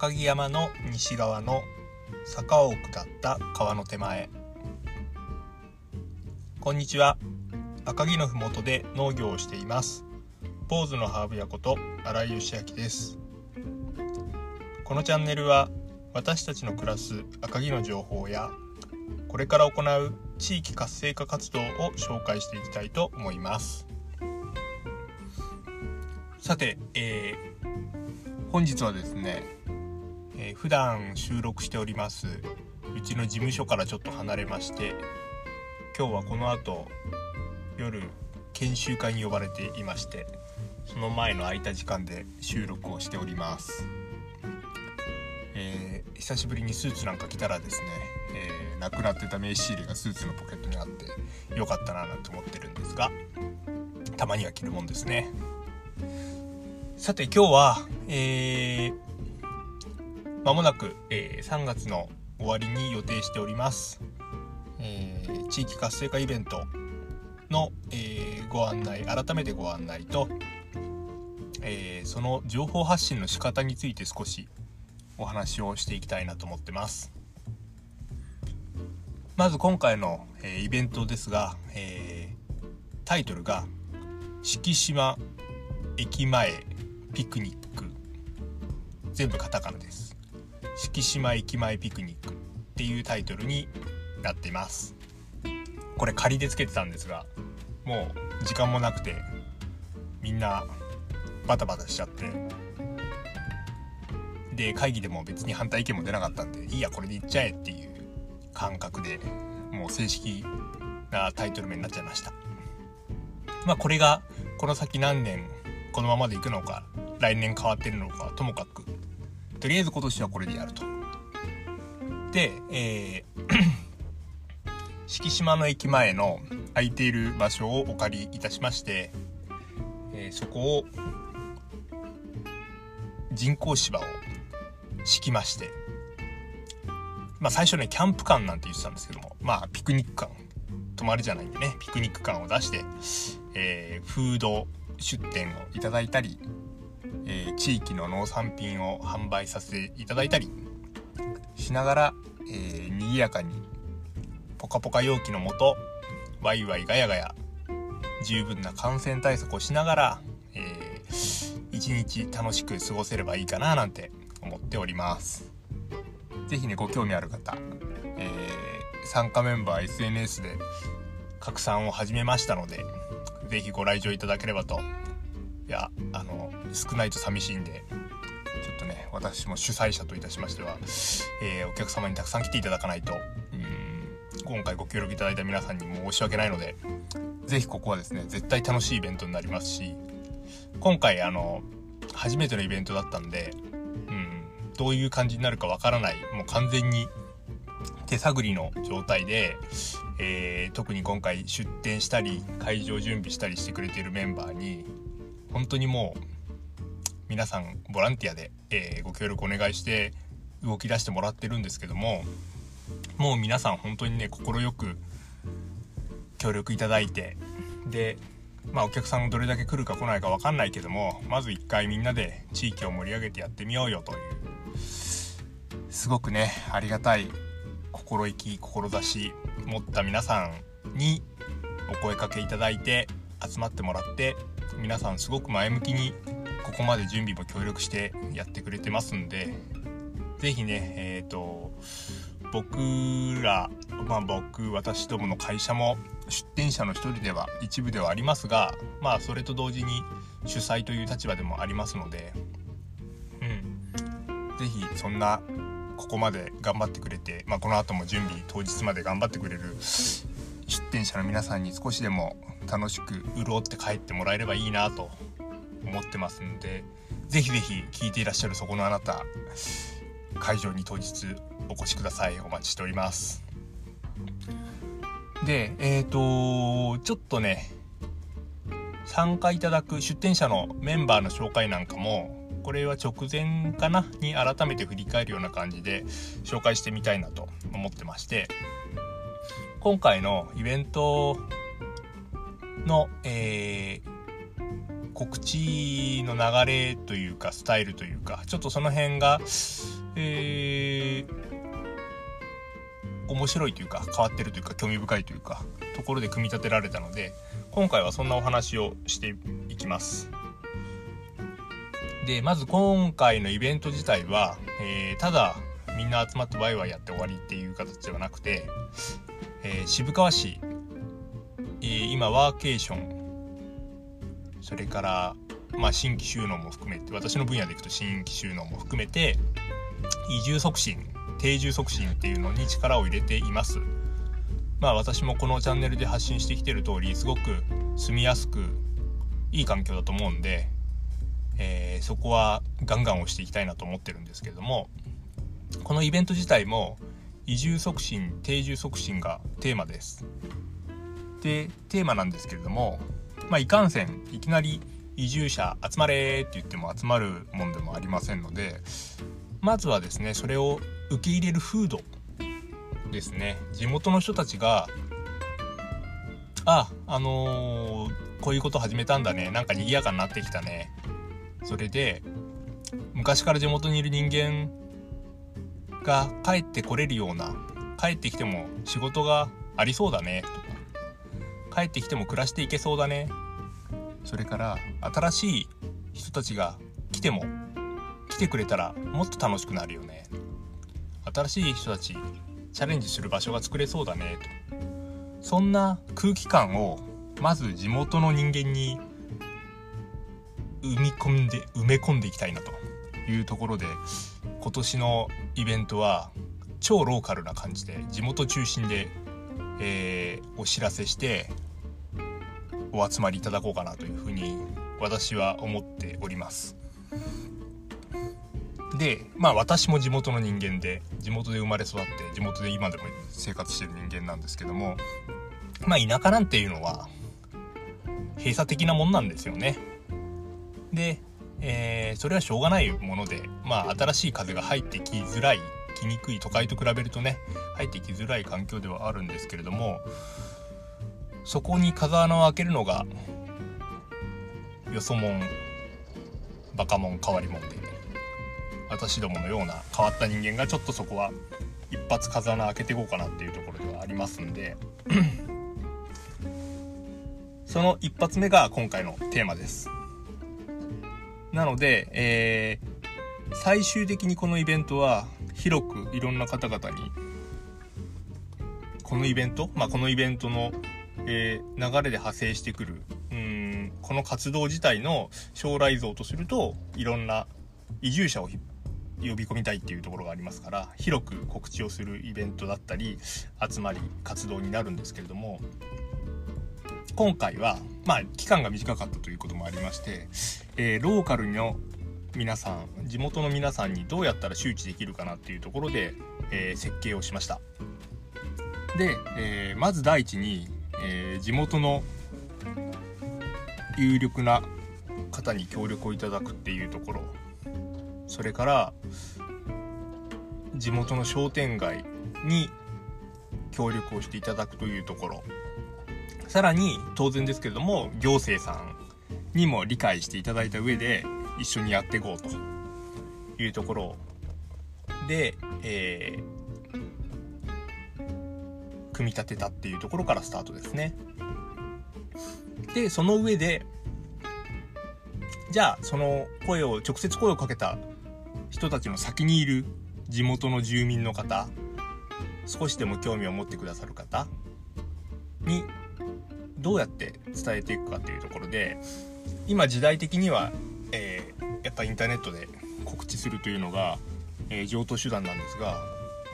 赤城山の西側の坂を下った川の手前。こんにちは。赤城のふもとで農業をしています。坊主のハーブ屋こと新井義明です。このチャンネルは私たちの暮らす赤城の情報やこれから行う地域活性化活動を紹介していきたいと思います。さて、えー、本日はですね、えー、普段収録しておりますうちの事務所からちょっと離れまして今日はこの後夜研修会に呼ばれていましてその前の空いた時間で収録をしております、えー、久しぶりにスーツなんか着たらですね、えー、なくなってた名刺入れがスーツのポケットにあってよかったななんて思ってるんですがたまには着るもんですね。さて今日は、えー、間もなく、えー、3月の終わりに予定しております、えー、地域活性化イベントの、えー、ご案内改めてご案内と、えー、その情報発信の仕方について少しお話をしていきたいなと思ってます。まず今回の、えー、イベントですが、えー、タイトルが「敷島駅前ピクニック。全部カタカナです。敷島駅前ピクニックっていうタイトルになっています。これ仮でつけてたんですがもう時間もなくてみんなバタバタしちゃってで会議でも別に反対意見も出なかったんでいいやこれでいっちゃえっていう感覚でもう正式なタイトル名になっちゃいました。まあこれがこの先何年このままでいくのか来年変わってるのかともかくとりあえず今年はこれでやると。で、えー、敷島の駅前の空いている場所をお借りいたしまして、えー、そこを人工芝を敷きましてまあ最初ねキャンプ館なんて言ってたんですけどもまあピクニック館泊まりじゃないんでねピクニック館を出して、えー、フード出店をいただいたり、え、地域の農産品を販売させていただいたりしながら、えー、賑やかにポカポカ陽気のもとワイワイガヤガヤ十分な感染対策をしながら、えー、一日楽しく過ごせればいいかななんて思っております。是非ねご興味ある方、えー、参加メンバー SNS で拡散を始めましたので是非ご来場いただければと。いやあの少ないと寂しいんでちょっとね私も主催者といたしましては、えー、お客様にたくさん来ていただかないと今回ご協力いただいた皆さんにも申し訳ないので是非ここはですね絶対楽しいイベントになりますし今回あの初めてのイベントだったんで、うん、どういう感じになるかわからないもう完全に手探りの状態で、えー、特に今回出店したり会場準備したりしてくれているメンバーに本当にもう皆さんボランティアで、えー、ご協力お願いして動き出してもらってるんですけどももう皆さん本当にね快く協力いただいてでまあお客さんがどれだけ来るか来ないか分かんないけどもまず一回みんなで地域を盛り上げてやってみようよというすごくねありがたい心意気志持った皆さんにお声かけいただいて集まってもらって皆さんすごく前向きにここまで準備も協力してやってくれてますんで是非ねえっ、ー、と僕らまあ僕私どもの会社も出店者の一人では一部ではありますがまあそれと同時に主催という立場でもありますのでうん。是非そんなここまで頑張ってくれて、まあ、この後も準備当日まで頑張ってくれる出店者の皆さんに少しでも楽しく潤って帰ってもらえればいいなと思ってますんで是非是非聞いていらっしゃるそこのあなた会場に当日お越しください。お待ちしております。でえっ、ー、とちょっとね参加いただく出店者のメンバーの紹介なんかもこれは直前かな？に改めて振り返るような感じで紹介してみたいなと思ってまして今回のイベントの、えー、告知の流れというかスタイルというかちょっとその辺が、えー、面白いというか変わってるというか興味深いというかところで組み立てられたので今回はそんなお話をしていきます。でまず今回のイベント自体は、えー、ただみんな集まってワイワイやって終わりっていう形ではなくて、えー、渋川市、え、今ワーケーションそれからまあ、新規収納も含めて私の分野でいくと新規収納も含めて移住促進定住促進っていうのに力を入れています。まあ私もこのチャンネルで発信してきてる通りすごく住みやすくいい環境だと思うんで、えー、そこはガンガン押していきたいなと思ってるんですけれどもこのイベント自体も移住促進定住促進がテーマです。でテーマなんですけれどもまあいかんせんいきなり移住者集まれって言っても集まるもんでもありませんのでまずはですねそれを受け入れる風土ですね。地元の人たちがああのー、こういうこと始めたんだね。なんか賑やかになってきたね。それで昔から地元にいる人間が帰ってこれるような帰ってきても仕事がありそうだね。と帰ってきても暮らしていけそうだね。それから新しい人たちが来ても来てくれたらもっと楽しくなるよね。新しい人たちチャレンジする場所が作れそうだねと。そんな空気感をまず地元の人間に生み込んで埋め込んでいきたいなと。いうところで今年のイベントは超ローカルな感じで地元中心で、えー、お知らせしてお集まりいただこうかなというふうに私は思っております。でまあ私も地元の人間で地元で生まれ育って地元で今でも生活してる人間なんですけどもまあ田舎なんていうのは閉鎖的なもんなんですよね。で、えー、それはしょうがないものでまあ新しい風が入ってきづらい来にくい都会と比べるとね入ってきづらい環境ではあるんですけれどもそこに風穴を開けるのがよそもんバカもん変わりもんで私どものような変わった人間がちょっとそこは一発風穴開けていこうかなっていうところではありますんで その一発目が今回のテーマです。なので、えー、最終的にこのイベントは広くいろんな方々にこのイベント、まあ、このイベントのえー、流れで派生してくるうんこの活動自体の将来像とするといろんな移住者を呼び込みたいっていうところがありますから広く告知をするイベントだったり集まり活動になるんですけれども今回はまあ期間が短かったということもありまして、えー、ローカルの皆さん地元の皆さんにどうやったら周知できるかなっていうところで、えー、設計をしました。で、えー、まず第一にえー、地元の有力な方に協力をいただくっていうところ。それから地元の商店街に協力をしていただくというところ。さらに当然ですけれども行政さんにも理解していただいた上で一緒にやっていこうというところで、えー組み立てたっていうところからスタートですね。で、その上で、じゃあ、その声を、直接声をかけた人たちの先にいる地元の住民の方、少しでも興味を持ってくださる方に、どうやって伝えていくかっていうところで、今時代的には、えー、やっぱインターネットで告知するというのが、えー、上等手段なんですが、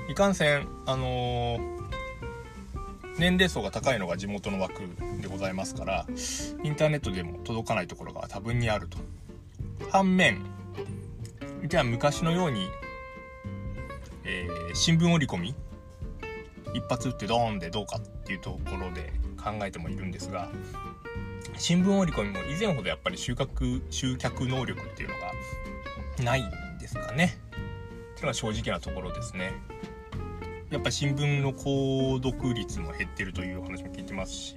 いかんせん、あのー年齢層が高いのが地元の枠でございますからインターネットでも届かないところが多分にあると反面じゃあ昔のように、えー、新聞折り込み一発打ってドーンでどうかっていうところで考えてもいるんですが新聞折り込みも以前ほどやっぱり収穫集客能力っていうのがないんですかねっていうのが正直なところですね。やっぱ新聞の購読率も減ってるという話も聞いてますし。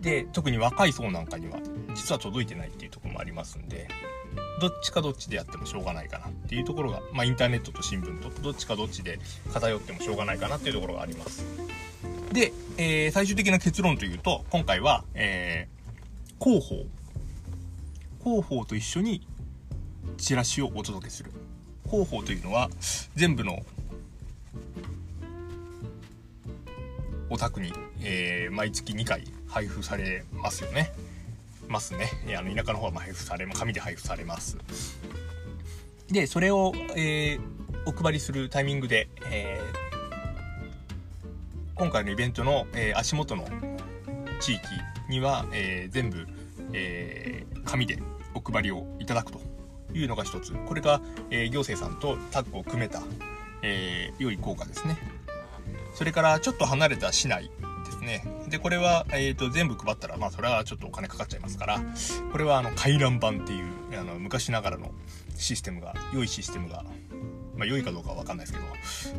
で特に若い層なんかには実は届いてないっていうところもありますんでどっちかどっちでやってもしょうがないかなっていうところが、まあ、インターネットと新聞とどっちかどっちで偏ってもしょうがないかなっていうところがあります。で、えー、最終的な結論というと今回は、えー、広報。広報と一緒にチラシをお届けする。広報というのは全部のお宅に、えー、毎月2回配布されますよね。ますね。あの田舎の方は配布され、紙で配布されます。で、それを、えー、お配りするタイミングで、えー、今回のイベントの、えー、足元の地域には、えー、全部、えー、紙でお配りをいただくというのが一つ。これが、えー、行政さんとタッグを組めた、えー、良い効果ですね。それからちょっと離れた市内ですね。で、これは、えっ、ー、と、全部配ったら、まあ、それはちょっとお金かかっちゃいますから、これは、あの、回覧板っていう、あの、昔ながらのシステムが、良いシステムが、まあ、良いかどうかはわかんないですけど、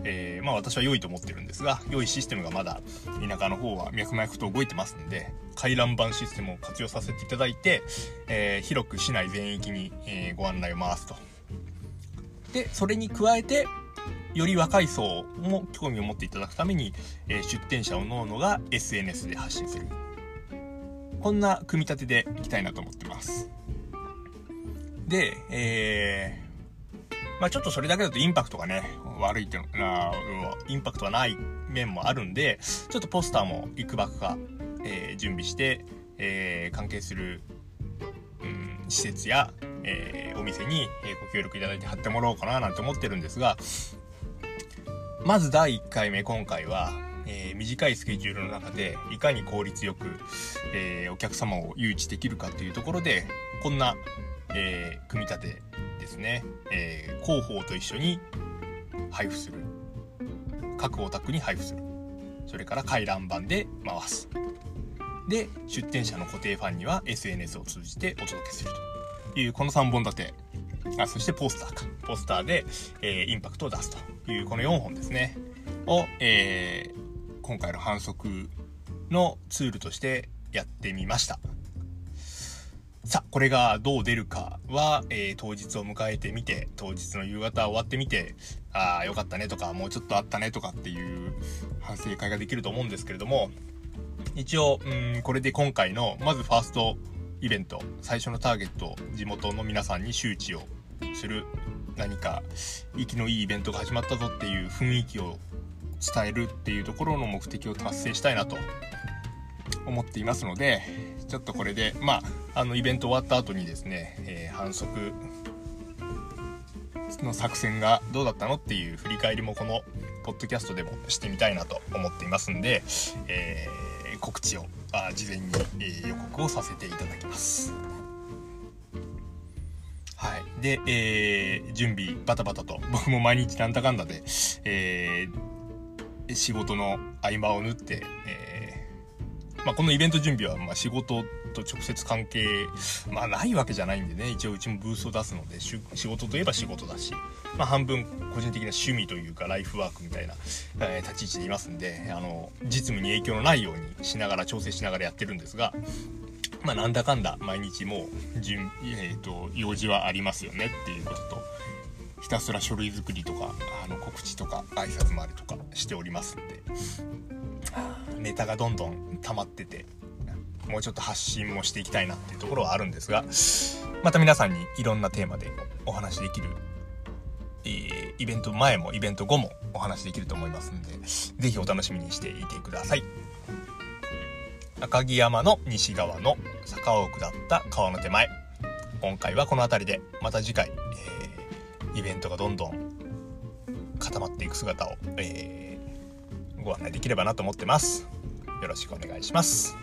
えー、まあ、私は良いと思ってるんですが、良いシステムがまだ、田舎の方は脈々と動いてますんで、回覧板システムを活用させていただいて、えー、広く市内全域に、え、ご案内を回すと。で、それに加えて、より若い層も興味を持っていただくために、えー、出店者をののが SNS で発信する。こんな組み立てでいきたいなと思ってます。で、えー、まあちょっとそれだけだとインパクトがね、悪いっていうの、インパクトがない面もあるんで、ちょっとポスターもいくばくか、えー、準備して、え、関係する、うん、施設や、えー、お店に、えご協力いただいて貼ってもらおうかななんて思ってるんですが、まず第1回目今回は、えー、短いスケジュールの中でいかに効率よく、えー、お客様を誘致できるかというところでこんな、えー、組み立てですね、え広報と一緒に配布する。各お宅に配布する。それから回覧板で回す。で出店者の固定ファンには SNS を通じてお届けすると。いうこの3本立て。あそしてポスターか。ポスターで、え、インパクトを出すと。いうこの4本ですね。を、えー、今回の反則のツールとしてやってみました。さあこれがどう出るかは、えー、当日を迎えてみて当日の夕方終わってみてああよかったねとかもうちょっとあったねとかっていう反省会ができると思うんですけれども一応うんこれで今回のまずファーストイベント最初のターゲット地元の皆さんに周知をする何か息のいいイベントが始まったぞっていう雰囲気を伝えるっていうところの目的を達成したいなと思っていますのでちょっとこれでまああのイベント終わった後にですね、えー、反則の作戦がどうだったのっていう振り返りもこのポッドキャストでもしてみたいなと思っていますんで、えー、告知をあ事前に、え、予告をさせていただきます。はい。で、えー、準備バタバタと、僕も毎日なんだかんだで、えー、仕事の合間を縫って、えー、まあ、このイベント準備は、ま仕事と直接関係、まあ、ないわけじゃないんでね、一応うちもブースを出すので、仕事といえば仕事だし、まあ、半分個人的な趣味というか、ライフワークみたいな、えー、立ち位置でいますんで、あの、実務に影響のないようにしながら、調整しながらやってるんですが、まあ、なんだかんだ毎日もう、えーと、用事はありますよねっていうこととひたすら書類作りとかあの告知とか挨拶回りとかしておりますんでネタがどんどん溜まっててもうちょっと発信もしていきたいなっていうところはあるんですがまた皆さんにいろんなテーマでお話できる、えー、イベント前もイベント後もお話できると思いますんで是非お楽しみにしていてください。赤城山の西側の坂を下った川の手前。今回はこの辺りでまた次回、えー、イベントがどんどん固まっていく姿を、えー、ご案内できればなと思ってます。よろしくお願いします。